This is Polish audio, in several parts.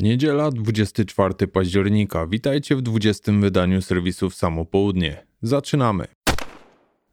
Niedziela, 24 października. Witajcie w 20 wydaniu serwisów Samo Południe. Zaczynamy.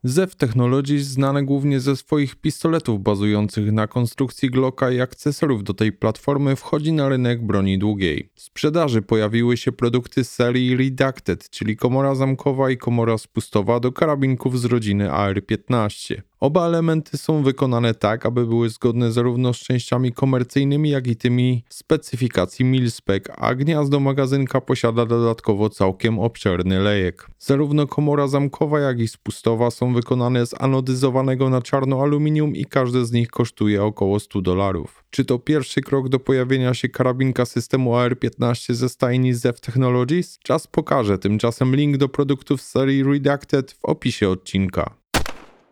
Zew Technologies znane głównie ze swoich pistoletów bazujących na konstrukcji Glocka i akcesoriów do tej platformy wchodzi na rynek broni długiej. W sprzedaży pojawiły się produkty serii Redacted, czyli komora zamkowa i komora spustowa do karabinków z rodziny AR-15. Oba elementy są wykonane tak, aby były zgodne zarówno z częściami komercyjnymi, jak i tymi specyfikacji milspec, a gniazdo magazynka posiada dodatkowo całkiem obszerny lejek. Zarówno komora zamkowa, jak i spustowa są wykonane z anodyzowanego na czarno aluminium i każde z nich kosztuje około 100 dolarów. Czy to pierwszy krok do pojawienia się karabinka systemu AR-15 ze stajni Zev Technologies? Czas pokaże, tymczasem link do produktów z serii Redacted w opisie odcinka.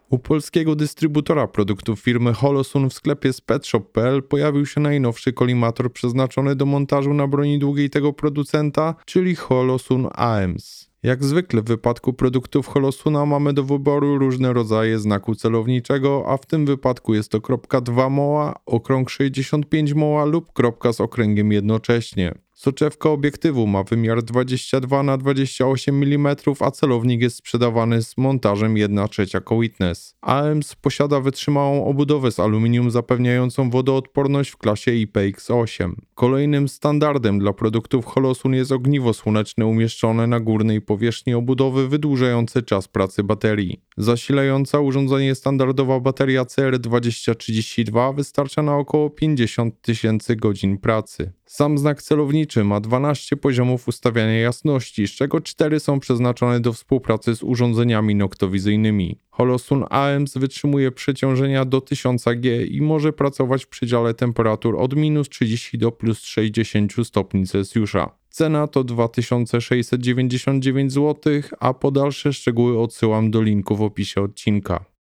U polskiego dystrybutora produktów firmy Holosun w sklepie spetshop.pl pojawił się najnowszy kolimator przeznaczony do montażu na broni długiej tego producenta, czyli Holosun AEMS. Jak zwykle w wypadku produktów Holosuna mamy do wyboru różne rodzaje znaku celowniczego, a w tym wypadku jest to kropka 2 moła, okrąg 65 moła lub kropka z okręgiem jednocześnie. Soczewka obiektywu ma wymiar 22 na 28 mm, a celownik jest sprzedawany z montażem 1 trzecia Witness. AEMS posiada wytrzymałą obudowę z aluminium zapewniającą wodoodporność w klasie IPX8. Kolejnym standardem dla produktów Holosun jest ogniwo słoneczne umieszczone na górnej powierzchni obudowy wydłużające czas pracy baterii. Zasilająca urządzenie standardowa bateria CR2032 wystarcza na około 50 tysięcy godzin pracy. Sam znak celowniczy ma 12 poziomów ustawiania jasności, z czego 4 są przeznaczone do współpracy z urządzeniami noktowizyjnymi. Holosun AEMS wytrzymuje przeciążenia do 1000G i może pracować w przedziale temperatur od minus 30 do plus 60 stopni Celsjusza. Cena to 2699 zł, a po dalsze szczegóły odsyłam do linku w opisie odcinka.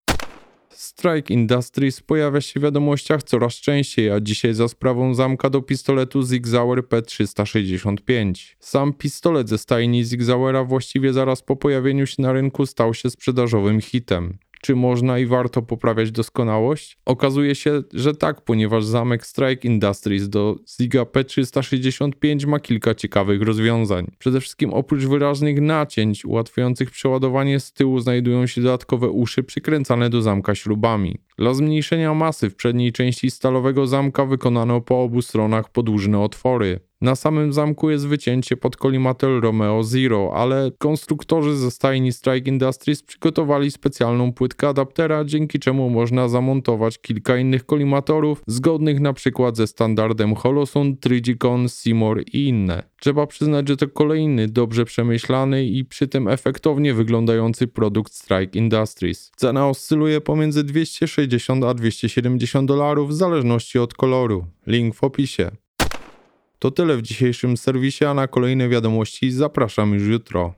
Strike Industries pojawia się w wiadomościach coraz częściej, a dzisiaj za sprawą zamka do pistoletu Zig Sauer P365. Sam pistolet ze stajni Zig Sauera właściwie zaraz po pojawieniu się na rynku stał się sprzedażowym hitem czy można i warto poprawiać doskonałość? Okazuje się, że tak, ponieważ zamek Strike Industries do Ziga P365 ma kilka ciekawych rozwiązań. Przede wszystkim oprócz wyraźnych nacięć ułatwiających przeładowanie z tyłu znajdują się dodatkowe uszy przykręcane do zamka śrubami. Dla zmniejszenia masy w przedniej części stalowego zamka wykonano po obu stronach podłużne otwory. Na samym zamku jest wycięcie pod kolimator Romeo Zero, ale konstruktorzy ze stajni Strike Industries przygotowali specjalną płytkę adaptera, dzięki czemu można zamontować kilka innych kolimatorów, zgodnych na przykład ze standardem Holosun, Trigicon, Seymour i inne. Trzeba przyznać, że to kolejny dobrze przemyślany i przy tym efektownie wyglądający produkt Strike Industries. Cena oscyluje pomiędzy 260 a 270 dolarów w zależności od koloru. Link w opisie. To tyle w dzisiejszym serwisie, a na kolejne wiadomości zapraszam już jutro.